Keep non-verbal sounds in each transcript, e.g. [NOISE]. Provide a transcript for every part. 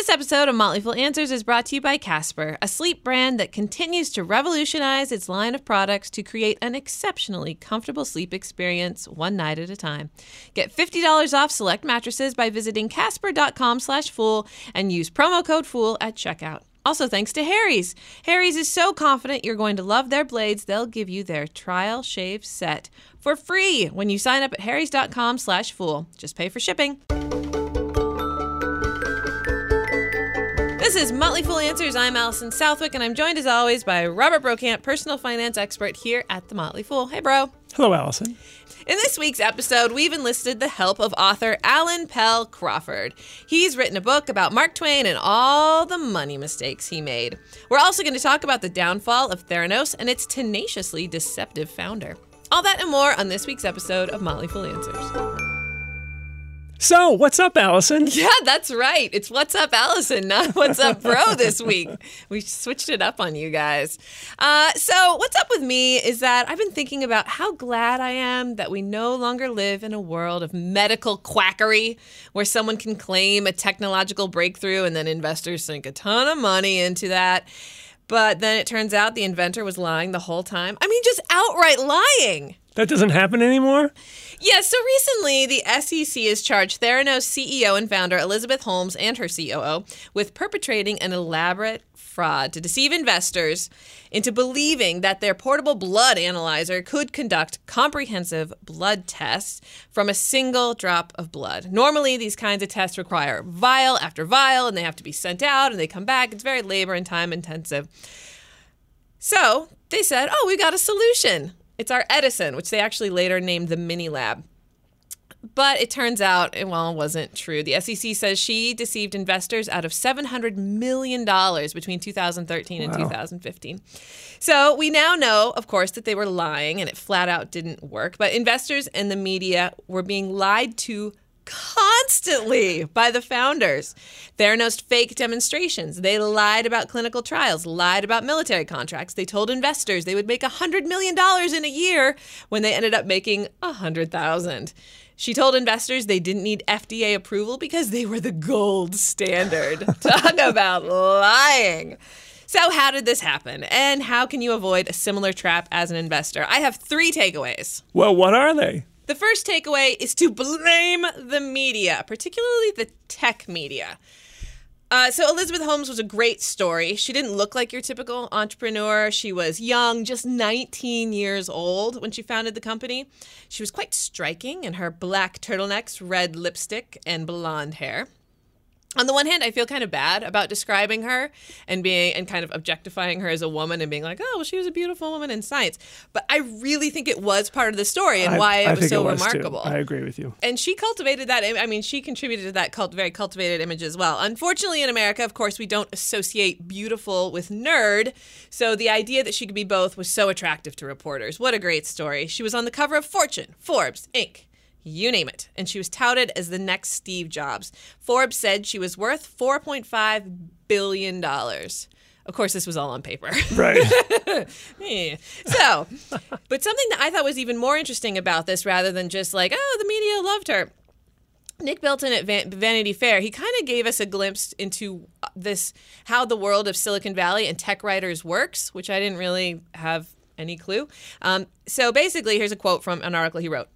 This episode of Motley Fool Answers is brought to you by Casper, a sleep brand that continues to revolutionize its line of products to create an exceptionally comfortable sleep experience one night at a time. Get $50 off select mattresses by visiting casper.com slash fool and use promo code FOOL at checkout. Also, thanks to Harry's. Harry's is so confident you're going to love their blades, they'll give you their trial shave set for free when you sign up at harrys.com slash fool. Just pay for shipping. This is Motley Fool Answers. I'm Allison Southwick, and I'm joined as always by Robert Brokamp, personal finance expert here at the Motley Fool. Hey, bro. Hello, Allison. In this week's episode, we've enlisted the help of author Alan Pell Crawford. He's written a book about Mark Twain and all the money mistakes he made. We're also going to talk about the downfall of Theranos and its tenaciously deceptive founder. All that and more on this week's episode of Motley Fool Answers. So, what's up, Allison? [LAUGHS] Yeah, that's right. It's What's Up, Allison, not [LAUGHS] What's Up, Bro, this week. We switched it up on you guys. Uh, so, what's up with me is that I've been thinking about how glad I am that we no longer live in a world of medical quackery where someone can claim a technological breakthrough and then investors sink a ton of money into that. But then it turns out the inventor was lying the whole time. I mean, just outright lying. That doesn't happen anymore? Yeah, so recently the SEC has charged Theranos CEO and founder Elizabeth Holmes and her COO with perpetrating an elaborate fraud to deceive investors into believing that their portable blood analyzer could conduct comprehensive blood tests from a single drop of blood. Normally, these kinds of tests require vial after vial and they have to be sent out and they come back. It's very labor and time intensive. So they said, oh, we got a solution. It's our Edison, which they actually later named the Mini Lab. But it turns out, well, it wasn't true. The SEC says she deceived investors out of $700 million between 2013 and 2015. So we now know, of course, that they were lying and it flat out didn't work. But investors and the media were being lied to constantly by the founders. Theranos fake demonstrations. They lied about clinical trials, lied about military contracts. They told investors they would make $100 million in a year when they ended up making 100,000. She told investors they didn't need FDA approval because they were the gold standard. [LAUGHS] Talk about lying. So, how did this happen? And how can you avoid a similar trap as an investor? I have three takeaways. Well, what are they? The first takeaway is to blame the media, particularly the tech media. Uh, so Elizabeth Holmes was a great story. She didn't look like your typical entrepreneur. She was young, just 19 years old when she founded the company. She was quite striking in her black turtlenecks, red lipstick, and blonde hair on the one hand, I feel kind of bad about describing her and being and kind of objectifying her as a woman and being like, oh, well, she was a beautiful woman in science. But I really think it was part of the story and I, why it I was so it was remarkable. Too. I agree with you. And she cultivated that. I mean, she contributed to that cult, very cultivated image as well. Unfortunately, in America, of course, we don't associate beautiful with nerd. So the idea that she could be both was so attractive to reporters. What a great story. She was on the cover of Fortune, Forbes, Inc you name it. And she was touted as the next Steve Jobs. Forbes said she was worth $4.5 billion. Of course, this was all on paper. [LAUGHS] Right. [LAUGHS] so, but something that I thought was even more interesting about this, rather than just like, oh, the media loved her. Nick Bilton at Van- Vanity Fair, he kind of gave us a glimpse into this, how the world of Silicon Valley and tech writers works, which I didn't really have any clue. Um, so basically, here's a quote from an article he wrote.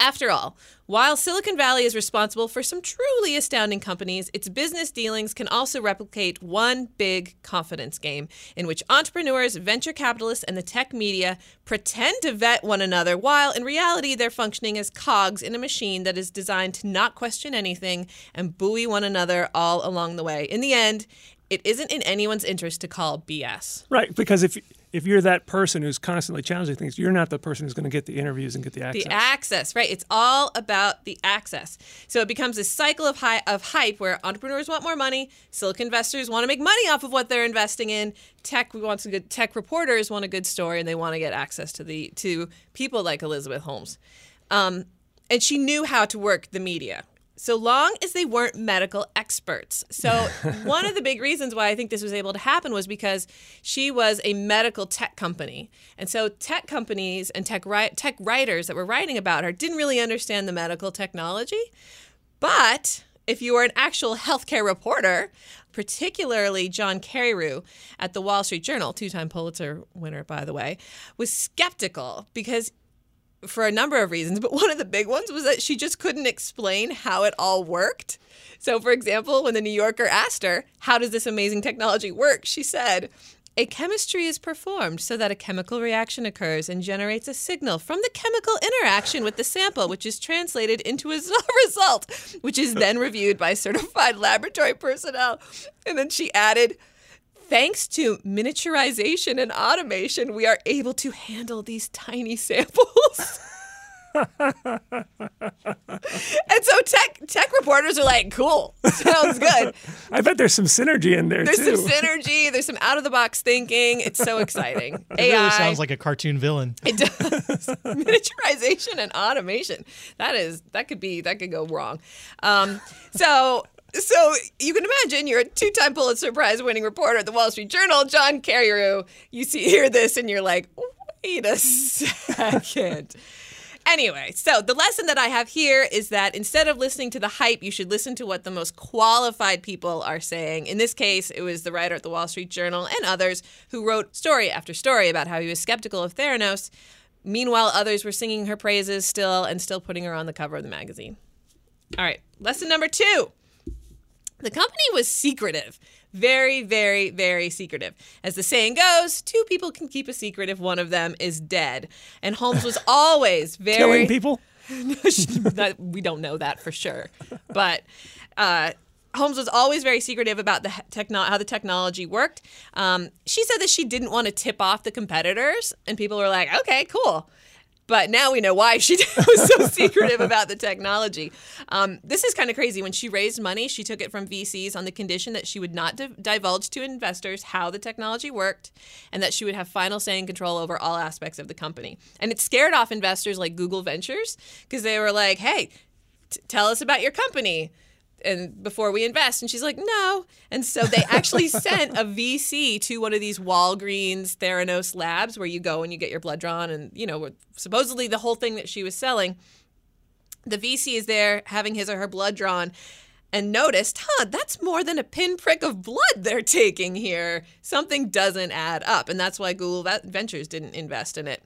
After all, while Silicon Valley is responsible for some truly astounding companies, its business dealings can also replicate one big confidence game in which entrepreneurs, venture capitalists, and the tech media pretend to vet one another while in reality they're functioning as cogs in a machine that is designed to not question anything and buoy one another all along the way. In the end, it isn't in anyone's interest to call BS. Right, because if if you're that person who's constantly challenging things, you're not the person who's going to get the interviews and get the access. The access, right? It's all about the access. So it becomes a cycle of high, of hype where entrepreneurs want more money, Silicon investors want to make money off of what they're investing in, tech wants a good tech reporters want a good story and they want to get access to the to people like Elizabeth Holmes. Um, and she knew how to work the media so long as they weren't medical experts. So, [LAUGHS] one of the big reasons why I think this was able to happen was because she was a medical tech company. And so, tech companies and tech, ri- tech writers that were writing about her didn't really understand the medical technology. But if you were an actual healthcare reporter, particularly John Carreyrou at the Wall Street Journal, two time Pulitzer winner, by the way, was skeptical because for a number of reasons, but one of the big ones was that she just couldn't explain how it all worked. So, for example, when the New Yorker asked her, How does this amazing technology work? she said, a chemistry is performed so that a chemical reaction occurs and generates a signal from the chemical interaction with the sample, which is translated into a [LAUGHS] result, which is then reviewed by certified [LAUGHS] laboratory personnel. And then she added, Thanks to miniaturization and automation, we are able to handle these tiny samples. [LAUGHS] and so tech tech reporters are like, cool, sounds good. [LAUGHS] I bet there's some synergy in there there's too. some synergy. There's some out of the box thinking. It's so [LAUGHS] exciting. It AI really sounds like a cartoon villain. it does miniaturization and automation. That is that could be that could go wrong. Um, so. So you can imagine you're a two-time Pulitzer Prize winning reporter at the Wall Street Journal, John Carreyrou. You see hear this and you're like, wait a second. Anyway, so the lesson that I have here is that instead of listening to the hype, you should listen to what the most qualified people are saying. In this case, it was the writer at the Wall Street Journal and others who wrote story after story about how he was skeptical of Theranos. Meanwhile, others were singing her praises still and still putting her on the cover of the magazine. All right, lesson number two. The company was secretive. Very, very, very secretive. As the saying goes, two people can keep a secret if one of them is dead. And Holmes was [LAUGHS] always very Killing people? [LAUGHS] We don't know that for sure, but uh, Holmes was always very secretive about the techno- how the technology worked. Um, she said that she didn't want to tip off the competitors, and people were like, "Okay, cool." But now we know why she [LAUGHS] was so secretive about the technology. Um, this is kind of crazy. When she raised money, she took it from VCs on the condition that she would not di- divulge to investors how the technology worked and that she would have final say and control over all aspects of the company. And it scared off investors like Google Ventures because they were like, hey, t- tell us about your company and before we invest. And she's like no. And so they actually [LAUGHS] sent a vc to one of these walgreens theranos labs where you go and you get your blood drawn and you know supposedly the whole thing that she was selling. The vc is there having his or her blood drawn. And noticed huh that's more than a pinprick of blood they're taking here. Something doesn't add up. And that's why google ventures didn't invest in it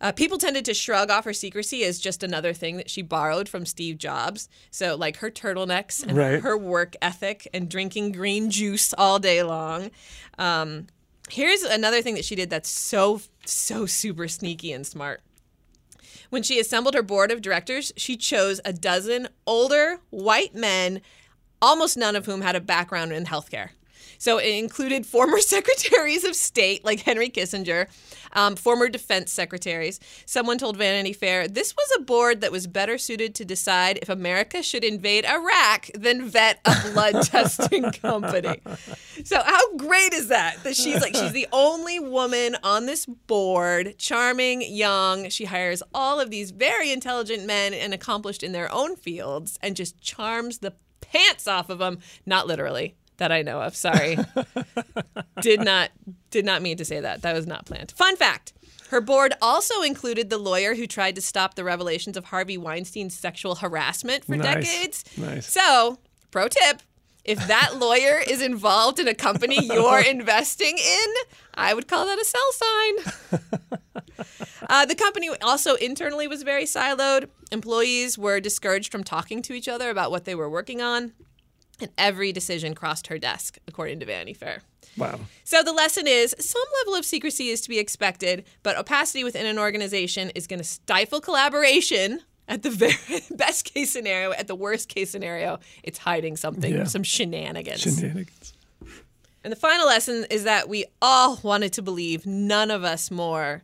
uh, people tended to shrug off her secrecy as just another thing that she borrowed from Steve Jobs. So, like her turtlenecks and Right. her work ethic and drinking green juice all day long. Um, here's another thing that she did that's so, so super sneaky and smart. When she assembled her board of directors, she chose a dozen older white men, almost none of whom had a background in healthcare. So it included former [LAUGHS] secretaries of state like Henry Kissinger, um, former defense secretaries. Someone told Vanity Fair this was a board that was better suited to decide if America should invade Iraq than vet a blood [LAUGHS] testing company. So how great is that? That she's like she's the only woman on this board, charming, young. She hires all of these very intelligent men and accomplished in their own fields, and just charms the pants off of them. Not literally that I know of. Sorry, [LAUGHS] did not did not mean to say that. That was not planned. Fun fact. Her board also included the lawyer who tried to stop the revelations of Harvey Weinstein's sexual harassment for Nice. decades. Nice. So, pro tip if that lawyer is involved in a company you're [LAUGHS] investing in, I would call that a sell sign. Uh, the company also internally was very siloed. Employees were discouraged from talking to each other about what they were working on, and every decision crossed her desk, according to Vanity Fair. Wow. So the lesson is some level of secrecy is to be expected, but opacity within an organization is going to stifle collaboration at the [LAUGHS] very best case scenario. At the worst case scenario, it's hiding something, Yeah. some shenanigans. Shenanigans. And the final lesson is that we all wanted to believe none of us more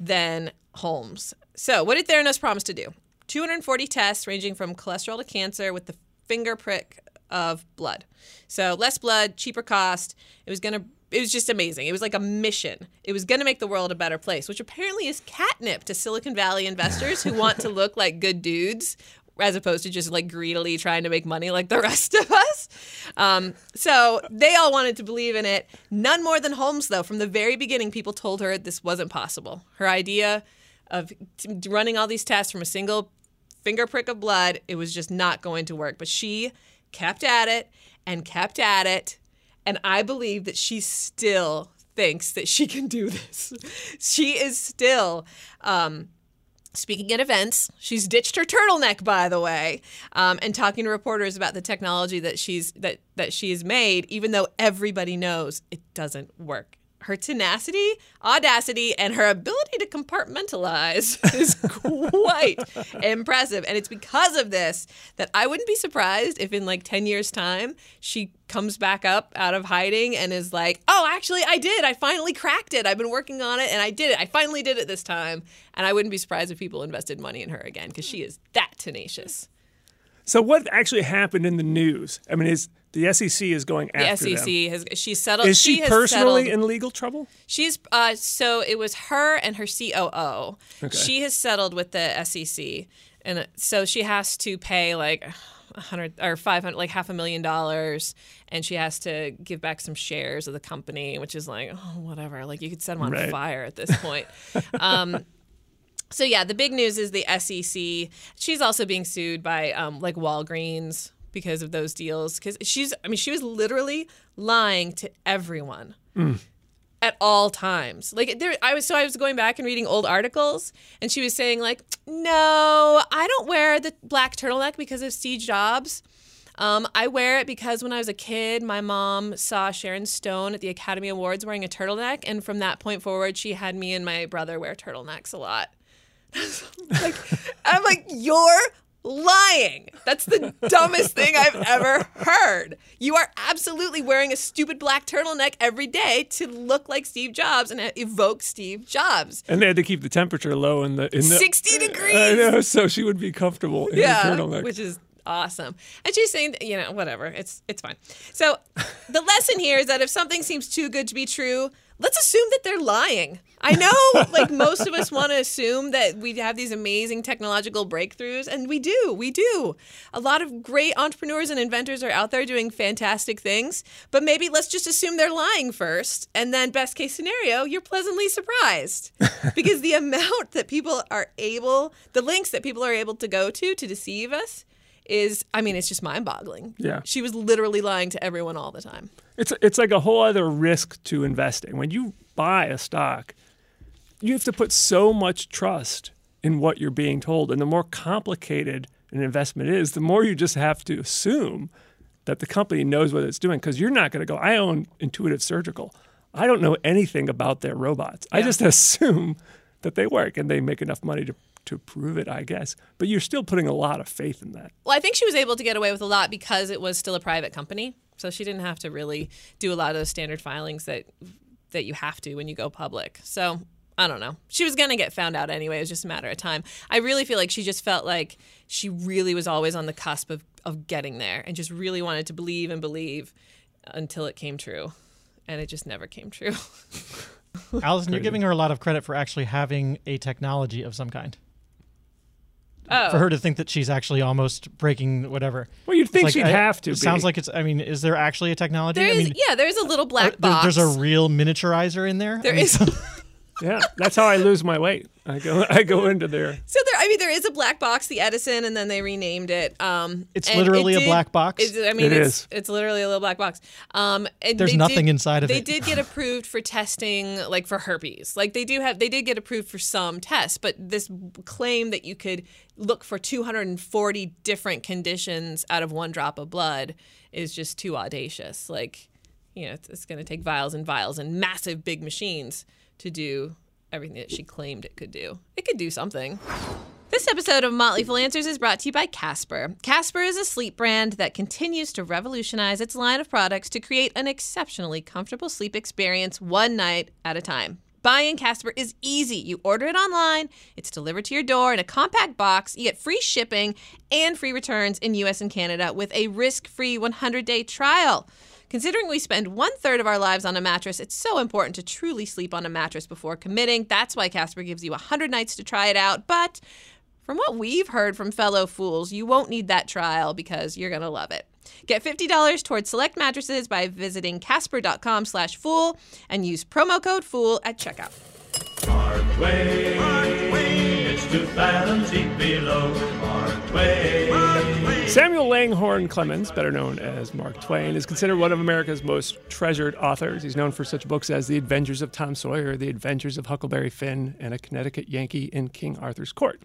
than Holmes. So, what did Theranos promise to do? 240 tests ranging from cholesterol to cancer with the finger prick of blood. So, less blood, cheaper cost. It was going to it was just amazing. It was like a mission. It was going to make the world a better place, which apparently is catnip to Silicon Valley investors who want to look like good dudes as opposed to just like greedily trying to make money like the rest of us. Um, so they all wanted to believe in it. None more than Holmes, though. From the very beginning, people told her this wasn't possible. Her idea of running all these tests from a single finger prick of blood, it was just not going to work. But she kept at it and kept at it. And I believe that she still thinks that she can do this. [LAUGHS] she is still. Um, Speaking at events, she's ditched her turtleneck, by the way, um, and talking to reporters about the technology that she's that that she has made, even though everybody knows it doesn't work her tenacity, audacity, and her ability to compartmentalize [LAUGHS] is quite impressive. And it's because of this that I wouldn't be surprised if in like 10 years' time she comes back up out of hiding and is like, oh, actually, I did. I finally cracked it. I've been working on it and I did it. I finally did it this time. And I wouldn't be surprised if people invested money in her again because she is that tenacious. So, what actually happened in the news? I mean, is the SEC is going after the SEC them. has she settled. Is she, has personally settled, in legal trouble? She's uh, so it was her and her COO. Okay. She has settled with the SEC, and uh, so she has to pay like a hundred or five hundred, like half a million dollars, and she has to give back some shares of the company, which is like oh whatever. Like you could set them on Right. fire at this point. [LAUGHS] um, so yeah, the big news is the SEC. She's also being sued by um, like Walgreens because of those deals. Because she's, I mean, she was literally lying to everyone at all times. Like there, I was so I was going back and reading old articles, and she was saying like, "No, I don't wear the black turtleneck because of Steve Jobs." Um, I wear it because when I was a kid, my mom saw Sharon Stone at the Academy Awards wearing a turtleneck, and from that point forward, she had me and my brother wear turtlenecks a lot. [LAUGHS] like, I'm like, you're lying. That's the [LAUGHS] dumbest thing I've ever heard. You are absolutely wearing a stupid black turtleneck every day to look like Steve Jobs and evoke Steve Jobs. And they had to keep the temperature low in the in the 60 degrees. I know, so she would be comfortable in yeah, her turtleneck. which is awesome. And she's saying, you know, whatever, it's it's fine. So the [LAUGHS] lesson here is that if something seems too good to be true, let's assume that they're lying. I know, like most of us want to assume that we have these amazing technological breakthroughs, and we do, we do. A lot of great entrepreneurs and inventors are out there doing fantastic things, but maybe let's just assume they're lying first, and then best case scenario, you're pleasantly surprised [LAUGHS] because the amount that people are able, the links that people are able to go to to deceive us is I mean it's just mind-boggling. Yeah. She was literally lying to everyone all the time. It's it's like a whole other risk to investing. When you buy a stock, you have to put so much trust in what you're being told, and the more complicated an investment is, the more you just have to assume that the company knows what it's doing because you're not going to go. I own Intuitive Surgical. I don't know anything about their robots. I just [LAUGHS] assume that they work and they make enough money to to prove it, I guess. But you're still putting a lot of faith in that. Well, I think she was able to get away with a lot because it was still a private company. So she didn't have to really do a lot of those standard filings that that you have to when you go public. So I don't know. She was gonna get found out anyway. It was just a matter of time. I really feel like she just felt like she really was always on the cusp of, of getting there and just really wanted to believe and believe until it came true. And it just never came true. [LAUGHS] Allison, you're giving her a lot of credit for actually having a technology of some kind. Oh. For her to think that she's actually almost breaking whatever. Well, you'd think It's she'd I- have to. It be. sounds like it's. I mean, is there actually a technology? There's, I mean, yeah, there's a little are- black there- box. there's a real miniaturizer in there. There I mean, is so- [LAUGHS] yeah, that's how I lose my weight. I go [LAUGHS] I go into there. So there, I mean, there is a black box, the Edison, and then they renamed it. Um, It's literally it a black box? it's- I mean, It it's, is. It's literally a little black box. Um, and There's nothing did- inside of they it. They did get [LAUGHS] approved for testing, like for herpes. Like they do have, they did get approved for some tests, but this claim that you could look for 240 different conditions out of one drop of blood is just too audacious. Like, you know, it's, it's going to take vials and vials and massive big machines to do everything that she claimed it could do. It could do something. This episode of Motley Fool Answers is brought to you by Casper. Casper is a sleep brand that continues to revolutionize its line of products to create an exceptionally comfortable sleep experience one night at a time. Buying Casper is easy. You order it online, it's delivered to your door in a compact box. You get free shipping and free returns in US and Canada with a risk free 100 day trial. Considering we spend one third of our lives on a mattress, it's so important to truly sleep on a mattress before committing. That's why Casper gives you 100 nights to try it out. But from what we've heard from fellow fools, you won't need that trial because you're going to love it. Get $50 towards select mattresses by visiting casper.com slash fool and use promo code fool at checkout. Parkway. It's two fathoms deep below. Parkway. Samuel Langhorne Clemens, better known as Mark Twain, is considered one of America's most treasured authors. He's known for such books as The Adventures of Tom Sawyer, The Adventures of Huckleberry Finn, and A Connecticut Yankee in King Arthur's Court.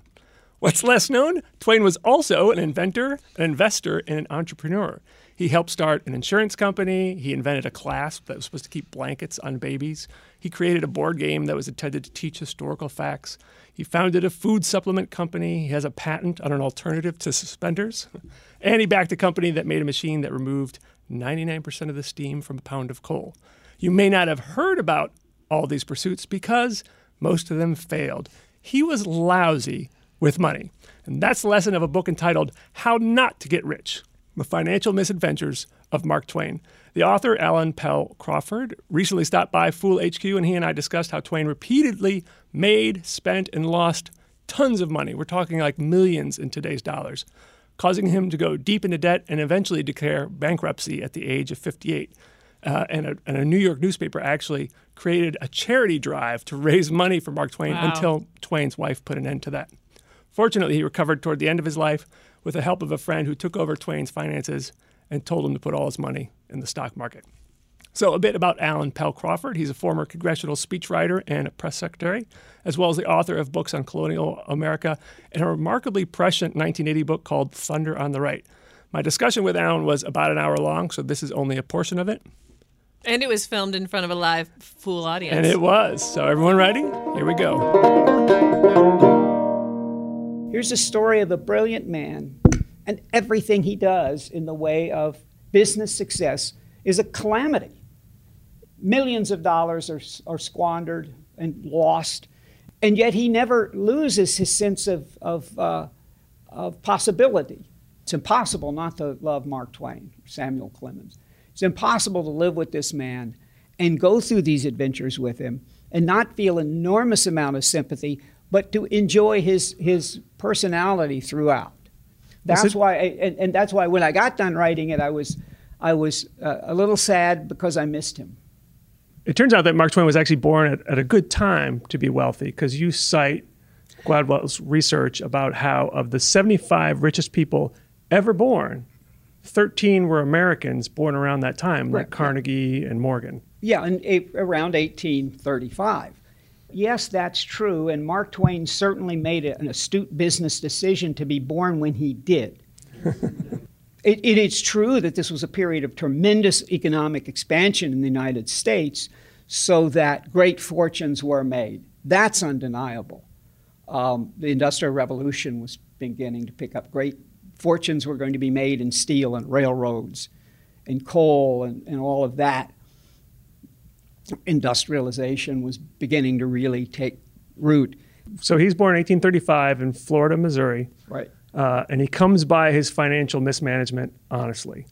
What's less known? Twain was also an inventor, an investor, and an entrepreneur. He helped start an insurance company. He invented a clasp that was supposed to keep blankets on babies. He created a board game that was intended to teach historical facts. He founded a food supplement company. He has a patent on an alternative to suspenders. [LAUGHS] And he backed a company that made a machine that removed 99% of the steam from a pound of coal. You may not have heard about all these pursuits because most of them failed. He was lousy with money. And that's the lesson of a book entitled How Not to Get Rich The Financial Misadventures of Mark Twain. The author, Alan Pell Crawford, recently stopped by Fool HQ and he and I discussed how Twain repeatedly made, spent, and lost tons of money. We're talking like millions in today's dollars, causing him to go deep into debt and eventually declare bankruptcy at the age of 58. Uh, and, a, and, a, New York newspaper actually created a charity drive to raise money for Mark Twain wow. until Twain's wife put an end to that. Fortunately, he recovered toward the end of his life with the help of a friend who took over Twain's finances and told him to put all his money in the stock market. So, a bit about Alan Pell Crawford. He's a former congressional speechwriter and a press secretary, as well as the author of books on colonial America and a remarkably prescient 1980 book called Thunder on the Right. My discussion with Alan was about an hour long, so this is only a portion of it. And it was filmed in front of a live full audience. And it was. So, everyone ready? Here we go. Here's a story of a brilliant man, and everything he does in the way of business success is a calamity. Millions of dollars are, are squandered and lost, and yet he never loses his sense of, of, uh, of possibility. It's impossible not to love Mark Twain, Samuel Clemens. It's impossible to live with this man and go through these adventures with him and not feel an enormous amount of sympathy, but to enjoy his, his personality throughout. That's why, I, and, and, that's why when I got done writing it, I was I was uh, a little sad because I missed him. It turns out that Mark Twain was actually born at, at a good time to be wealthy because you cite Gladwell's research about how of the 75 richest people ever born, 13 were Americans born around that time, right. like Carnegie and Morgan. Yeah, in, around 1835. Yes, that's true, and Mark Twain certainly made an astute business decision to be born when he did. [LAUGHS] It, it is true that this was a period of tremendous economic expansion in the United States, so that great fortunes were made. That's undeniable. Um, the Industrial Revolution was beginning to pick up. Great fortunes were going to be made in steel and railroads and coal and, and all of that. Industrialization was beginning to really take root. So he's born in 1835 in Florida, Missouri. Right. Uh, and he comes by his financial mismanagement honestly.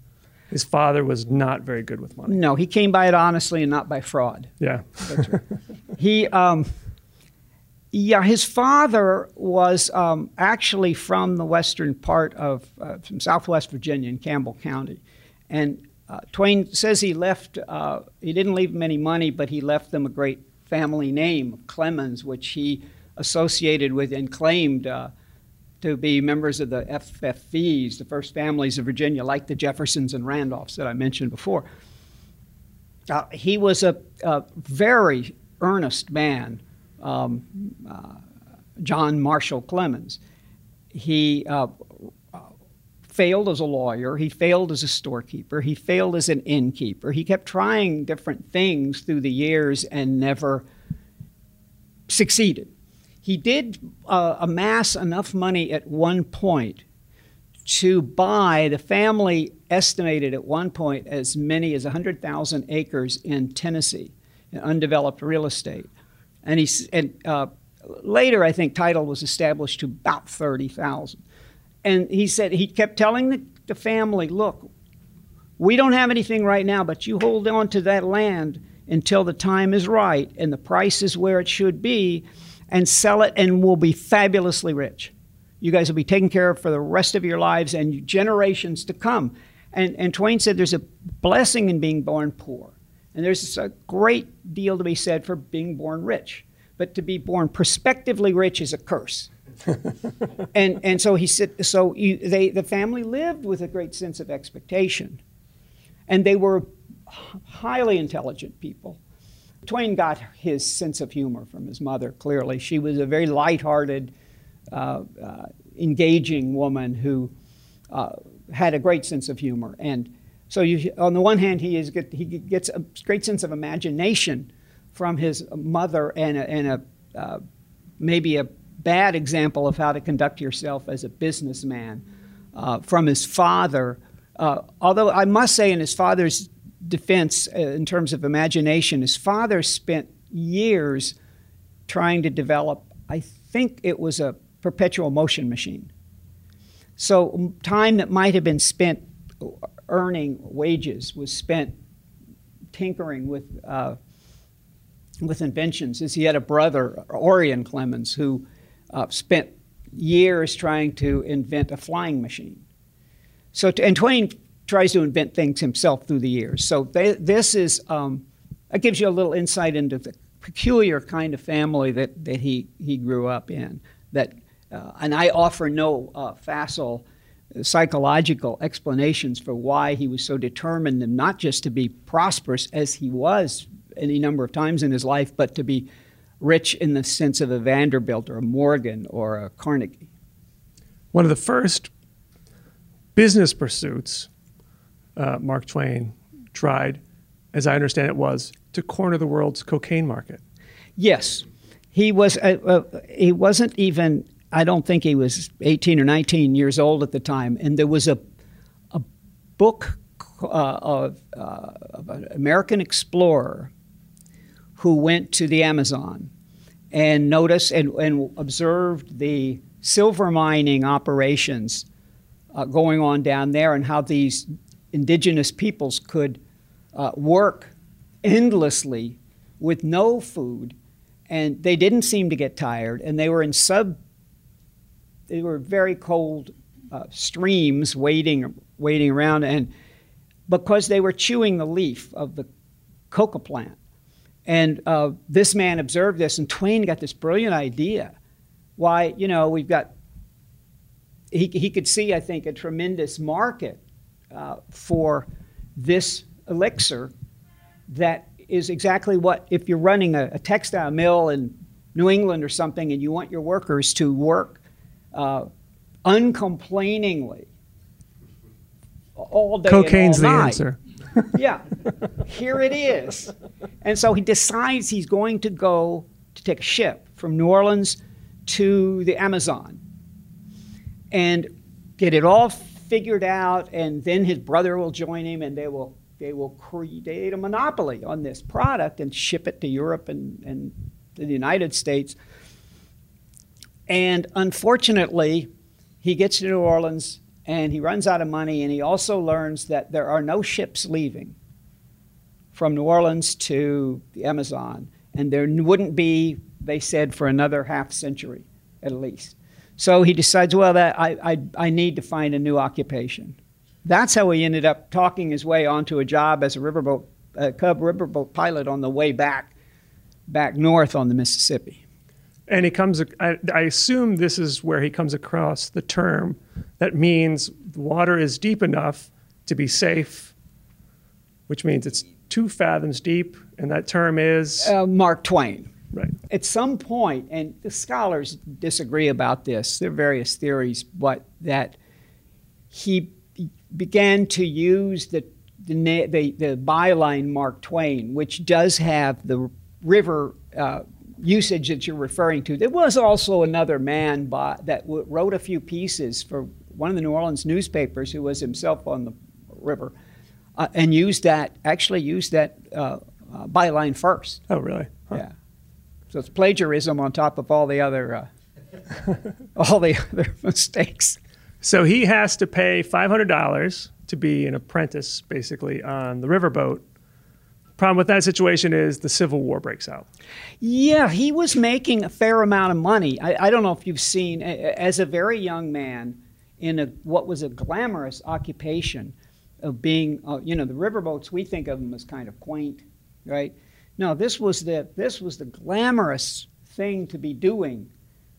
His father was not very good with money. No, he came by it honestly and not by fraud. Yeah. Right. [LAUGHS] he, um, yeah, his father was um, actually from the western part of uh, from Southwest Virginia in Campbell County, and uh, Twain says he left. Uh, he didn't leave them any money, but he left them a great family name, Clemens, which he associated with and claimed uh, to be members of the FFVs, the First Families of Virginia, like the Jeffersons and Randolphs that I mentioned before. Uh, he was a, a, very earnest man, um, uh, John Marshall Clemens. He uh, failed as a lawyer, he failed as a storekeeper, he failed as an innkeeper. He kept trying different things through the years and never succeeded he did uh, amass enough money at one point to buy, the family estimated at one point as many as 100,000 acres in Tennessee, in undeveloped real estate. And, he, and uh, later, I think, title was established to about 30,000. And he said, he kept telling the, the family, look, we don't have anything right now, but you hold on to that land until the time is right and the price is where it should be and sell it and we'll be fabulously rich. You guys will be taken care of for the rest of your lives and generations to come. And, and Twain said there's a blessing in being born poor. And there's a great deal to be said for being born rich. But to be born prospectively rich is a curse. And and so he said, so you, they the family lived with a great sense of expectation, and they were highly intelligent people. Twain got his sense of humor from his mother. Clearly, she was a very light-hearted, uh, uh, engaging woman who uh, had a great sense of humor. And so, you, on the one hand, he is he gets a great sense of imagination from his mother and a, and a uh, maybe a bad example of how to conduct yourself as a businessman uh, from his father. Uh, although I must say, in his father's defense, uh, in terms of imagination, his father spent years trying to develop, I think it was a perpetual motion machine. So, time that might have been spent earning wages was spent tinkering with, uh, with inventions. As he had a brother, Orion Clemens, who uh, spent years trying to invent a flying machine. So, and Twain tries to invent things himself through the years. So this is um, that gives you a little insight into the peculiar kind of family that, that he, he grew up in. That, uh, and I offer no uh, facile psychological explanations for why he was so determined and not just to be prosperous as he was any number of times in his life, but to be rich in the sense of a Vanderbilt or a Morgan or a Carnegie. One of the first business pursuits uh, Mark Twain tried, as I understand it, was to corner the world's cocaine market. Yes, he was. Uh, uh, he wasn't even. I don't think he was 18 or 19 years old at the time, and there was a a book uh, of, uh, of an American explorer who went to the Amazon and noticed and, and observed the silver mining operations uh, going on down there and how these indigenous peoples could uh, work endlessly with no food, and they didn't seem to get tired, and they were in sub, they were very cold uh, streams waiting, waiting around, and because they were chewing the leaf of the coca plant. And uh, this man observed this, and Twain got this brilliant idea. Why, you know, we've got, he, he could see, I think, a tremendous market uh, for this elixir that is exactly what, if you're running a, a, textile mill in New England or something and you want your workers to work uh, uncomplainingly all day. Cocaine's all the answer. Yeah, here it is. And so he decides he's going to go to take a ship from New Orleans to the Amazon and get it all figured out, and then his brother will join him, and they will they will create a monopoly on this product and ship it to Europe and, and the United States. And unfortunately, he gets to New Orleans and he runs out of money, and he also learns that there are no ships leaving from New Orleans to the Amazon, and there wouldn't be, they said, for another half century at least. So he decides, well, that I, I, I need to find a new occupation. That's how he ended up talking his way onto a job as a riverboat, a Cub riverboat pilot on the way back, back north on the Mississippi. And he comes, I, I assume this is where he comes across the term that means the water is deep enough to be safe, which means it's two fathoms deep, and that term is? Uh, Mark Twain. Right. At some point, and the scholars disagree about this, there are various theories, but that he began to use the, the, the, the byline Mark Twain, which does have the river uh, usage that you're referring to. There was also another man by, that w- wrote a few pieces for one of the New Orleans newspapers who was himself on the river uh, and used that, actually used that uh, uh byline first. Oh, really? Huh. Yeah. So it's plagiarism on top of all the other uh, [LAUGHS] all the other [LAUGHS] mistakes. So he has to pay five hundred dollars to be an apprentice, basically, on the riverboat. Problem with that situation is the Civil War breaks out. Yeah, he was making a fair amount of money. I, I don't know if you've seen, as a very young man, in a what was a glamorous occupation of being, uh, you know, the riverboats. We think of them as kind of quaint, right? No, this was the this was the glamorous thing to be doing.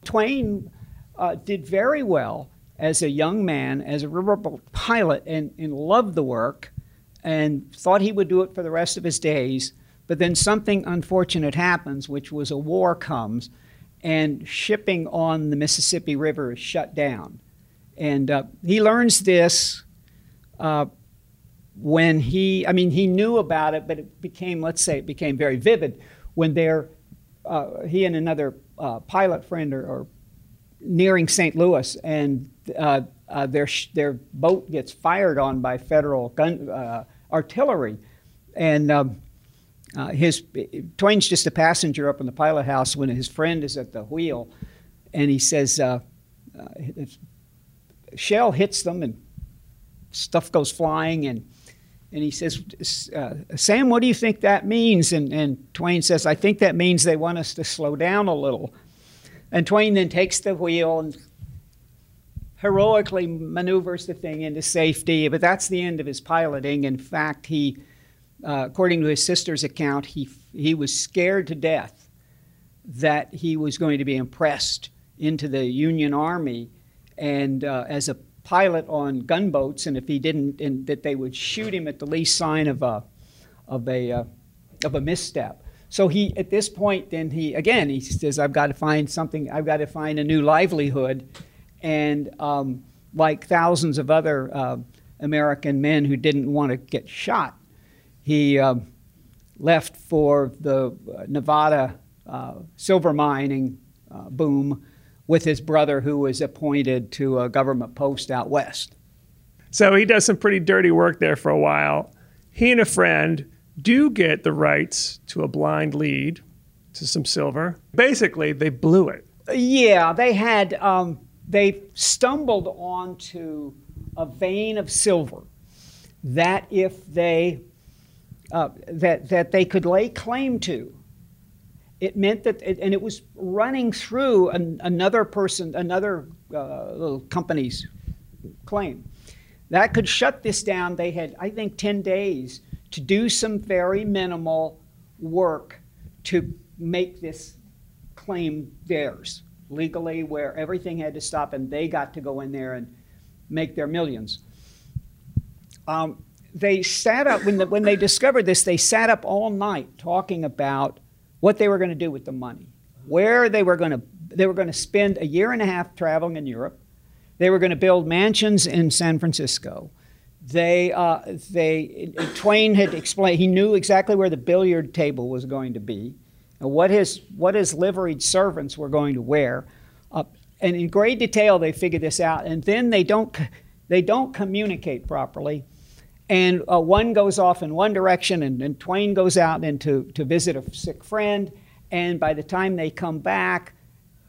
Twain uh, did very well as a young man, as a riverboat pilot, and, and loved the work and thought he would do it for the rest of his days. But then something unfortunate happens, which was a war comes, and shipping on the Mississippi River is shut down. And uh, he learns this uh, when he, I mean, he knew about it, but it became, let's say, it became very vivid when they're, uh, he and another uh, pilot friend are, are, nearing St. Louis, and uh, uh, their, their boat gets fired on by federal gun artillery. And um, uh, his Twain's just a passenger up in the pilot house when his friend is at the wheel, and he says, uh, uh, "Shell hits them and stuff goes flying." And and he says, uh, "Sam, what do you think that means?" And, and Twain says, "I think that means they want us to slow down a little." And Twain then takes the wheel and heroically maneuvers the thing into safety. But that's the end of his piloting. In fact, he uh, according to his sister's account, he, he was scared to death that he was going to be impressed into the Union Army and uh, as a pilot on gunboats, and if he didn't, and that they would shoot him at the least sign of a, of a, uh, of a misstep. So he, at this point, then he again he says, "I've got to find something. I've got to find a new livelihood," and um, like thousands of other uh, American men who didn't want to get shot, he uh, left for the uh, Nevada uh, silver mining uh, boom with his brother, who was appointed to a government post out west. So he does some pretty dirty work there for a while. He and a friend do get the rights to a blind lead to some silver. Basically, they blew it. Yeah, they had, um, they stumbled onto a vein of silver that if they uh, that, that they could lay claim to. It meant that, it, and it was running through an, another person, another uh, little company's claim. That could shut this down. They had, I think, 10 days to do some very minimal work to make this claim theirs legally, where everything had to stop and they got to go in there and make their millions. Um, they sat up when, the, when they discovered this they sat up all night talking about what they were going to do with the money where they were going to they were going to spend a year and a half traveling in europe. They were going to build mansions in san francisco. They, uh, they twain had explained he knew exactly where the billiard table was going to be and what his what his liveried servants were going to wear. Uh, and in great detail they figured this out and then they don't they don't communicate properly and uh, one goes off in one direction, and, and Twain goes out and to, to visit a sick friend. And by the time they come back,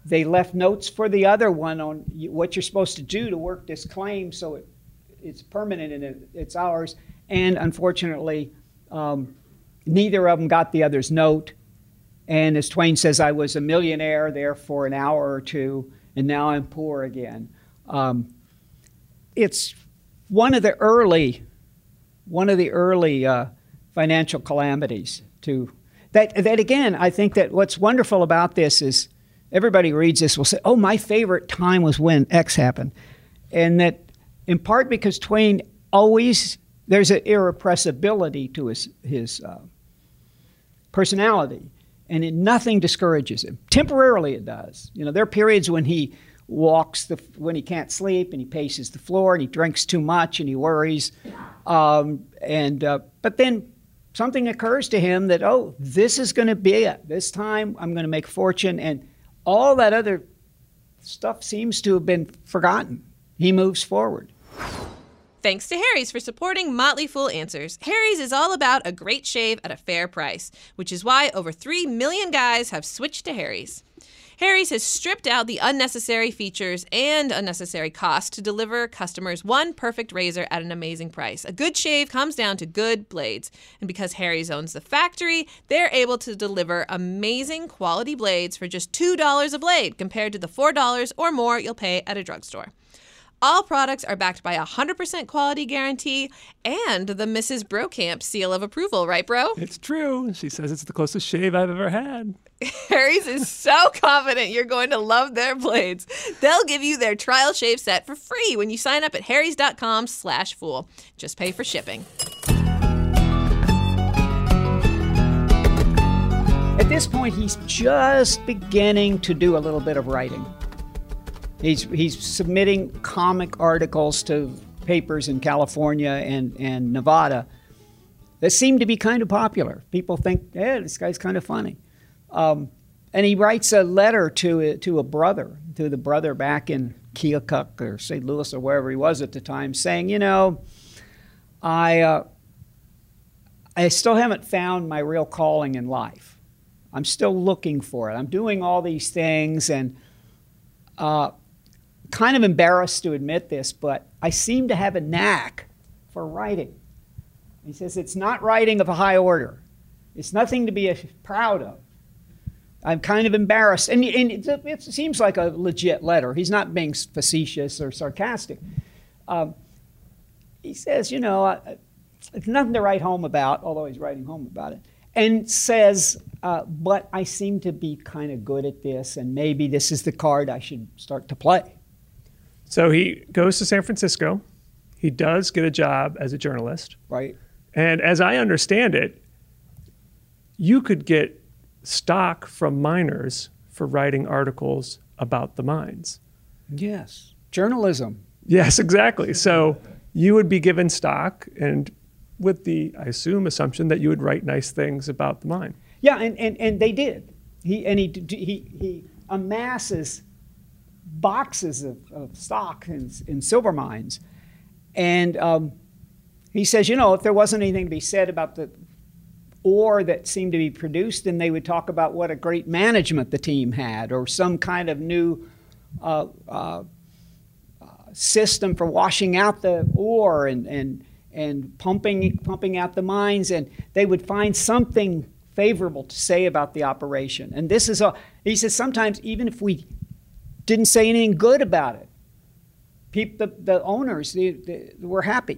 they left notes for the other one on what you're supposed to do to work this claim so it, it's permanent and it, it's ours. And unfortunately, um, neither of them got the other's note. And as Twain says, I was a millionaire there for an hour or two, and now I'm poor again. Um, it's one of the early one of the early uh, financial calamities to that that again i think that what's wonderful about this is everybody reads this will say oh my favorite time was when x happened. And that in part because twain always there's an irrepressibility to his his uh, personality and it, nothing discourages him. Temporarily it does. You know there are periods when he walks the when he can't sleep and he paces the floor and he drinks too much and he worries um, and uh, but then something occurs to him that oh, this is going to be it. This time I'm going to make fortune, and all that other stuff seems to have been forgotten. He moves forward. Thanks to Harry's for supporting Motley Fool Answers. Harry's is all about a great shave at a fair price, which is why over 3 million guys have switched to Harry's. Harry's has stripped out the unnecessary features and unnecessary costs to deliver customers one perfect razor at an amazing price. A good shave comes down to good blades. And because Harry's owns the factory, they're able to deliver amazing quality blades for just $2 a blade compared to the $4 or more you'll pay at a drugstore. All products are backed by a 100% quality guarantee and the Mrs. Brokamp seal of approval, right, bro? It's true. She says it's the closest shave I've ever had. [LAUGHS] Harry's is so confident you're going to love their blades. They'll give you their trial shave set for free when you sign up at harrys.com slash fool. Just pay for shipping. At this point, he's just beginning to do a little bit of writing. He's, he's submitting comic articles to papers in California and, and Nevada that seem to be kind of popular. People think, yeah, this guy's kind of funny. Um, and he writes a letter to, to a brother, to the brother back in Keokuk or St. Louis or wherever he was at the time, saying, you know, I, uh, I still haven't found my real calling in life. I'm still looking for it. I'm doing all these things and uh, kind of embarrassed to admit this, but I seem to have a knack for writing. He says it's not writing of a high order. It's nothing to be proud of. I'm kind of embarrassed. And, and it, it, seems like a legit letter. He's not being facetious or sarcastic. Um, he says, you know, it's nothing to write home about, although he's writing home about it, and says, uh, but I seem to be kind of good at this, and maybe this is the card I should start to play. So he goes to San Francisco. He does get a job as a journalist. Right. And as I understand it, you could get stock from miners for writing articles about the mines. Yes. Journalism. Yes, exactly. So you would be given stock and with the, I assume, assumption that you would write nice things about the mine. Yeah, and, and, and they did. He, and he, he, he amasses boxes of, of stock in, in silver mines. And um, he says, you know, if there wasn't anything to be said about the ore that seemed to be produced, then they would talk about what a great management the team had or some kind of new uh, uh, system for washing out the ore and, and, and pumping, pumping out the mines. And they would find something favorable to say about the operation. And this is a, he says, sometimes even if we didn't say anything good about it, people, the, the owners they, they were happy.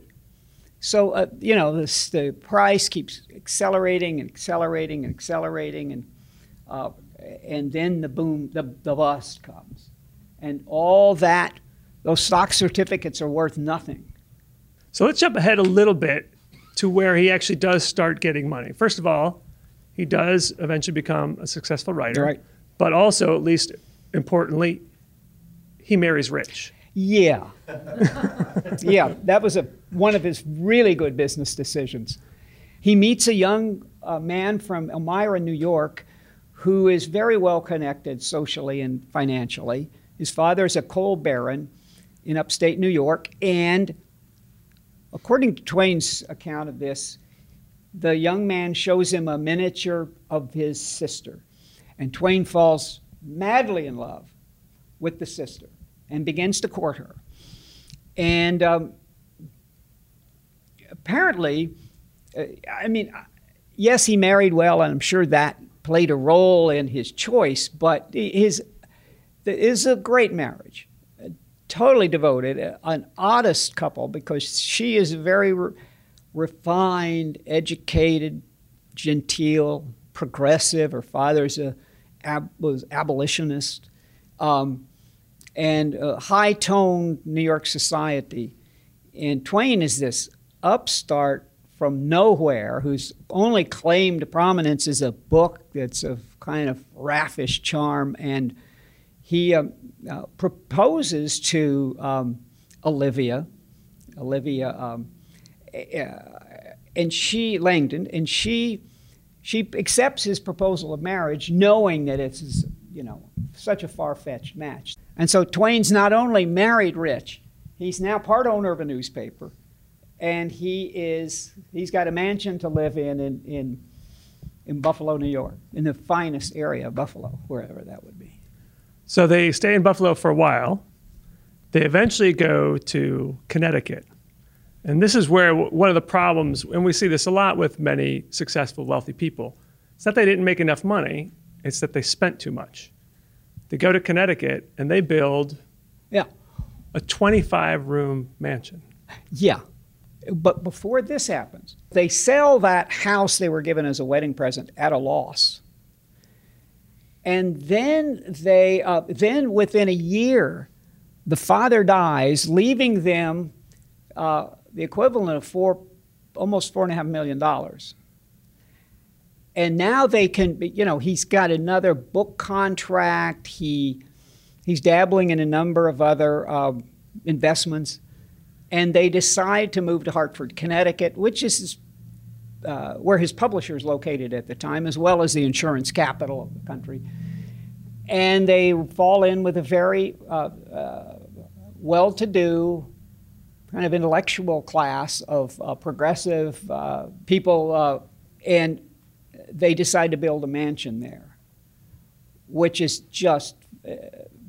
So, uh, you know, this, the price keeps accelerating and accelerating and accelerating, and, uh, and then the boom, the, the bust comes. And all that, those stock certificates are worth nothing. So let's jump ahead a little bit to where he actually does start getting money. First of all, he does eventually become a successful writer. Right. But also, at least importantly, he marries rich. Yeah. [LAUGHS] yeah, that was a, one of his really good business decisions. He meets a young uh, man from Elmira, New York, who is very well connected socially and financially. His father is a coal baron in upstate New York, and according to Twain's account of this, the young man shows him a miniature of his sister, and Twain falls madly in love with the sister and begins to court her. And um, apparently, uh, I mean, yes, he married well, and I'm sure that played a role in his choice, but his is a great marriage. Totally devoted, an honest couple because she is very re- refined, educated, genteel, progressive. Her father's a ab- was abolitionist. Um, and uh, high toned New York society. And Twain is this upstart from nowhere whose only claim to prominence is a book that's of kind of raffish charm. And he um, uh, proposes to um, Olivia, Olivia, um, and she, Langdon, and she, she accepts his proposal of marriage knowing that it's, you know, such a far fetched match. And so Twain's not only married rich, he's now part owner of a newspaper, and he is he's got a mansion to live in in, in, in Buffalo, New York, in the finest area of Buffalo, wherever that would be. So they stay in Buffalo for a while. They eventually go to Connecticut. And this is where one of the problems, and we see this a lot with many successful, wealthy people, it's not they didn't make enough money, it's that they spent too much. They go to Connecticut and they build yeah. a 25 room mansion. Yeah. But before this happens, they sell that house they were given as a wedding present at a loss. And then they, uh, then within a year, the father dies, leaving them uh, the equivalent of four, almost four and a half million dollars. And now they can, you know, he's got another book contract. He, he's dabbling in a number of other uh, investments, and they decide to move to Hartford, Connecticut, which is uh, where his publisher is located at the time, as well as the insurance capital of the country. And they fall in with a very uh, uh well to do, kind of intellectual class of uh, progressive uh, people, and they decide to build a mansion there, which is just, uh,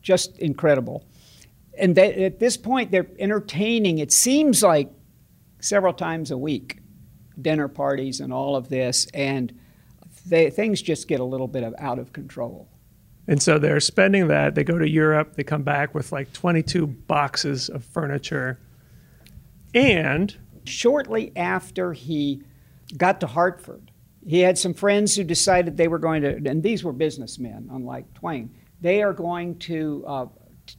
just incredible. And they, at this point, they're entertaining, it seems like several times a week dinner parties and all of this, and they, things just get a little bit of out of control. And so they're spending that. They go to Europe. They come back with like 22 boxes of furniture. And shortly after he got to Hartford, he had some friends who decided they were going to, and these were businessmen, unlike Twain. They are going to, uh,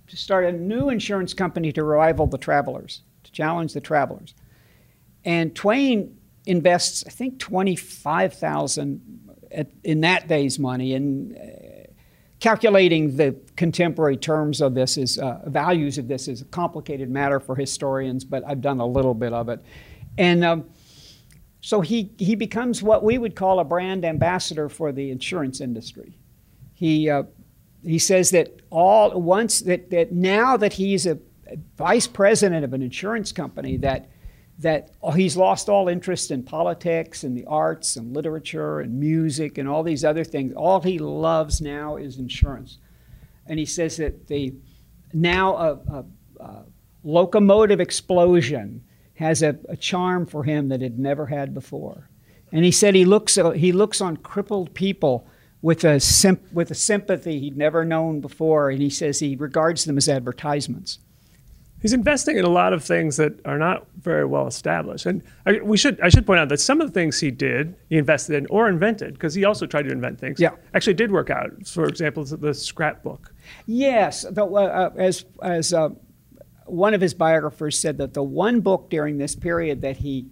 to start a new insurance company to rival the travelers, to challenge the travelers. And Twain invests, I think, 25,000 in that day's money. And uh, calculating the contemporary terms of this is uh, values of this is a complicated matter for historians, but I've done a little bit of it. And um, so he, he becomes what we would call a brand ambassador for the insurance industry. He, uh, he says that all once that, that now that he's a vice president of an insurance company that that he's lost all interest in politics and the arts and literature and music and all these other things. All he loves now is insurance. And he says that the now a, a, a locomotive explosion has a, a, charm for him that it never had before. And he said he looks, uh, he looks on crippled people with a, with a sympathy he'd never known before, and he says he regards them as advertisements he's investing in a lot of things that are not very well established. And I, we should I should point out that some of the things he did, he invested in or invented, because he also tried to invent things. Yeah. actually did work out. For example, the scrapbook. Yes, the, uh, as as uh, one of his biographers said that the one book during this period that he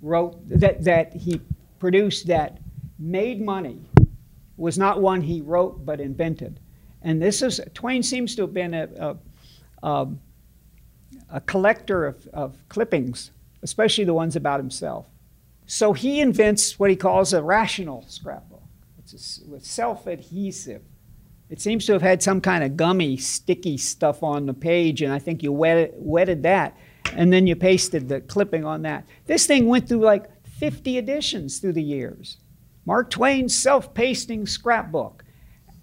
wrote that that he produced that made money was not one he wrote but invented. And this is Twain seems to have been a, a, a a collector of, of clippings, especially the ones about himself. So he invents what he calls a rational scrapbook. It's a, self adhesive. It seems to have had some kind of gummy, sticky stuff on the page, and I think you wet, wetted that, and then you pasted the clipping on that. This thing went through like 50 editions through the years. Mark Twain's self pasting scrapbook.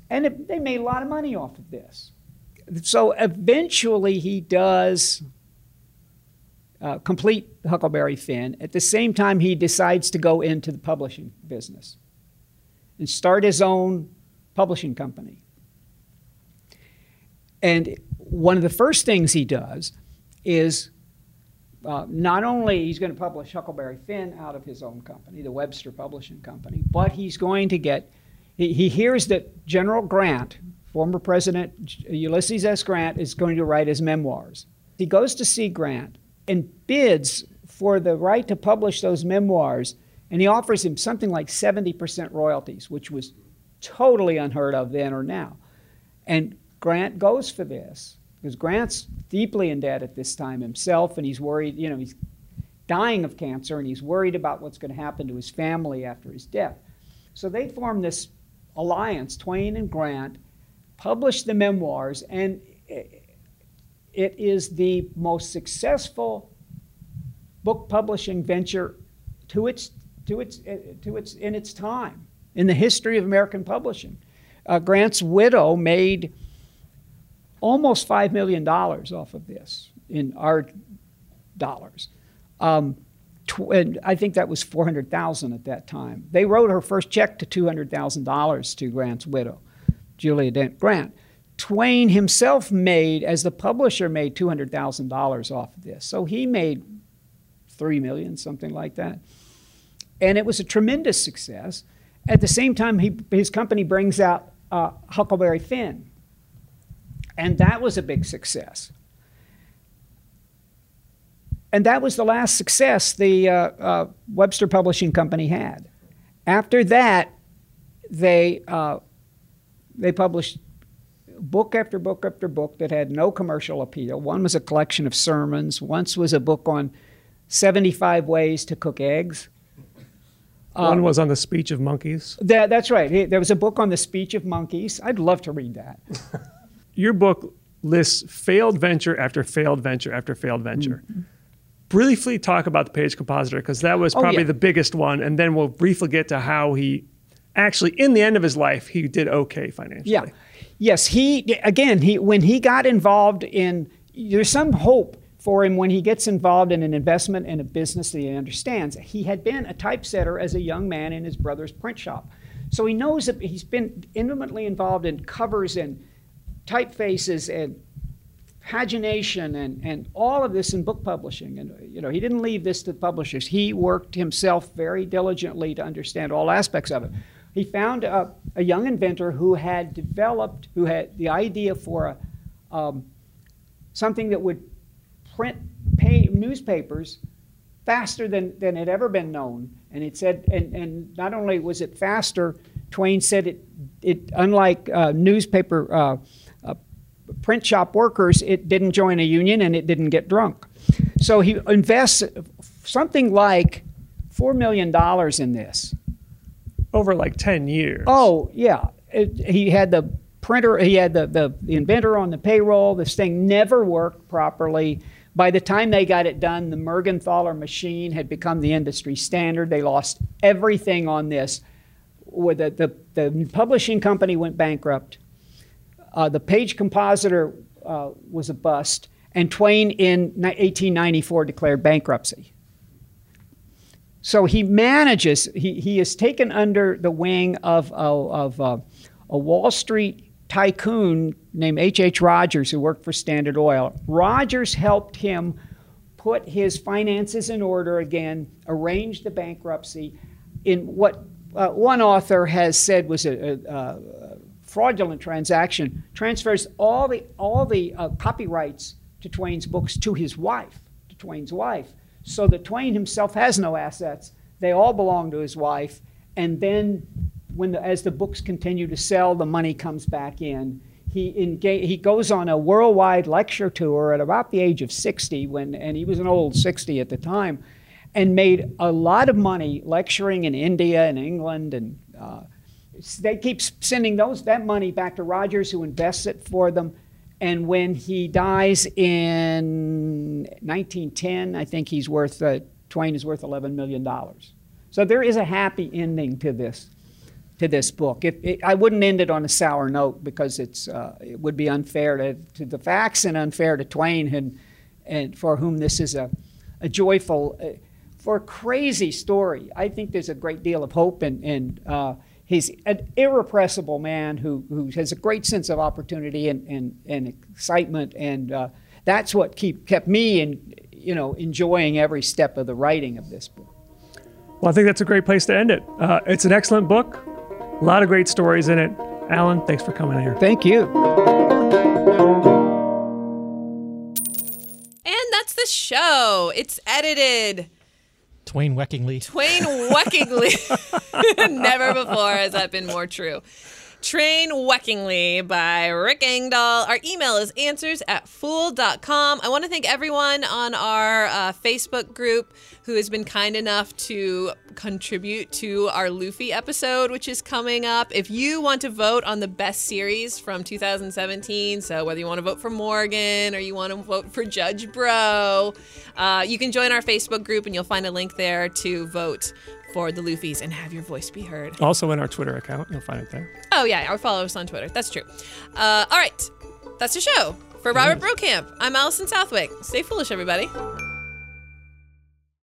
And it, they made a lot of money off of this. So eventually he does uh, complete Huckleberry Finn. At the same time, he decides to go into the publishing business and start his own publishing company. And one of the first things he does is uh, not only he's going to publish Huckleberry Finn out of his own company, the Webster Publishing Company, but he's going to get, he, he hears that General Grant, former President Ulysses S. Grant, is going to write his memoirs. He goes to see Grant and bids for the right to publish those memoirs, and he offers him something like 70% royalties, which was totally unheard of then or now. And Grant goes for this because Grant's deeply in debt at this time himself, and he's worried, you know, he's dying of cancer, and he's worried about what's going to happen to his family after his death. So they form this alliance, Twain and Grant, publish the memoirs, and it is the most successful book publishing venture to its, to its, to its, in its time in the history of American publishing. Uh, Grant's widow made almost $5 million off of this in our dollars. Um, and I think that was 400,000 at that time. They wrote her first check to $200,000 to Grant's widow, Julia Dent Grant Twain himself made, as the publisher, made two hundred thousand dollars off of this. So he made three million, something like that, and it was a tremendous success. At the same time, he, his company brings out uh, Huckleberry Finn, and that was a big success. And that was the last success the uh, uh, Webster Publishing Company had. After that, they uh, they published book after book after book that had no commercial appeal. One was a collection of sermons. Once was a book on 75 ways to cook eggs. One was on the speech of monkeys. That, that's right. There was a book on the speech of monkeys. I'd love to read that. [LAUGHS] Your book lists failed venture after failed venture after failed venture. Mm-hmm. Briefly talk about the page compositor because that was Oh, probably yeah. the biggest one, and then we'll briefly get to how he actually, in the end of his life, he did okay financially. Yeah. Yes, he again, he when he got involved in there's some hope for him when he gets involved in an investment in a business that he understands. He had been a typesetter as a young man in his brother's print shop. So he knows that he's been intimately involved in covers and typefaces and pagination and, and all of this in book publishing. And you know, he didn't leave this to the publishers. He worked himself very diligently to understand all aspects of it. He found a, a young inventor who had developed, who had the idea for a, um, something that would print pay newspapers faster than, than had ever been known. And it said, and, and not only was it faster, Twain said it, it unlike uh, newspaper uh, print shop workers, it didn't join a union and it didn't get drunk. So he invests something like $4 million in this. Over like 10 years. Oh, yeah. It, he had the printer, he had the, the, the inventor on the payroll. This thing never worked properly. By the time they got it done, the Mergenthaler machine had become the industry standard. They lost everything on this. With the, the, the publishing company went bankrupt. Uh, the page compositor uh, was a bust, and Twain in 1894 declared bankruptcy. So he manages, he, he is taken under the wing of, of, of uh, a Wall Street tycoon named H.H. H. Rogers, who worked for Standard Oil. Rogers helped him put his finances in order again, arrange the bankruptcy in what uh, one author has said was a, a, a fraudulent transaction, transfers all the, all the uh, copyrights to Twain's books to his wife, to Twain's wife so that Twain himself has no assets. They all belong to his wife. And then, when the, as the books continue to sell, the money comes back in. He, he goes on a worldwide lecture tour at about the age of 60, when, and he was an old 60 at the time, and made a lot of money lecturing in India and England. And uh, they keep sending those, that money back to Rogers, who invests it for them. And when he dies in 1910, I think he's worth, uh, Twain is worth $11 million. So there is a happy ending to this, to this book. It, it, I wouldn't end it on a sour note because it's, uh, it would be unfair to, to the facts and unfair to Twain, and, and for whom this is a, a joyful, uh, for a crazy story. I think there's a great deal of hope and, and uh, he's an irrepressible man who, who has a great sense of opportunity and, and, and excitement and uh, that's what keep, kept me in, you know, enjoying every step of the writing of this book Well, I think that's a great place to end it. Uh, it's an excellent book, a lot of great stories in it. Alan, thanks for coming here. thank you And that's the show. It's edited. Twain Weckingly. Twain Weckingly. [LAUGHS] Never before has that been more true. Train Weckingly by Rick Engdahl. Our email is answers at fool.com. I want to thank everyone on our uh, Facebook group who has been kind enough to contribute to our Luffy episode, which is coming up. If you want to vote on the best series from 2017, so whether you want to vote for Morgan or you want to vote for Judge Bro, uh, you can join our Facebook group and you'll find a link there to vote for the Luffys and have your voice be heard. Also, in our Twitter account, you'll find it there. Oh, yeah, or follow us on Twitter. That's true. Uh, all right, that's the show. For Robert Brokamp, I'm Allison Southwick. Stay foolish, everybody.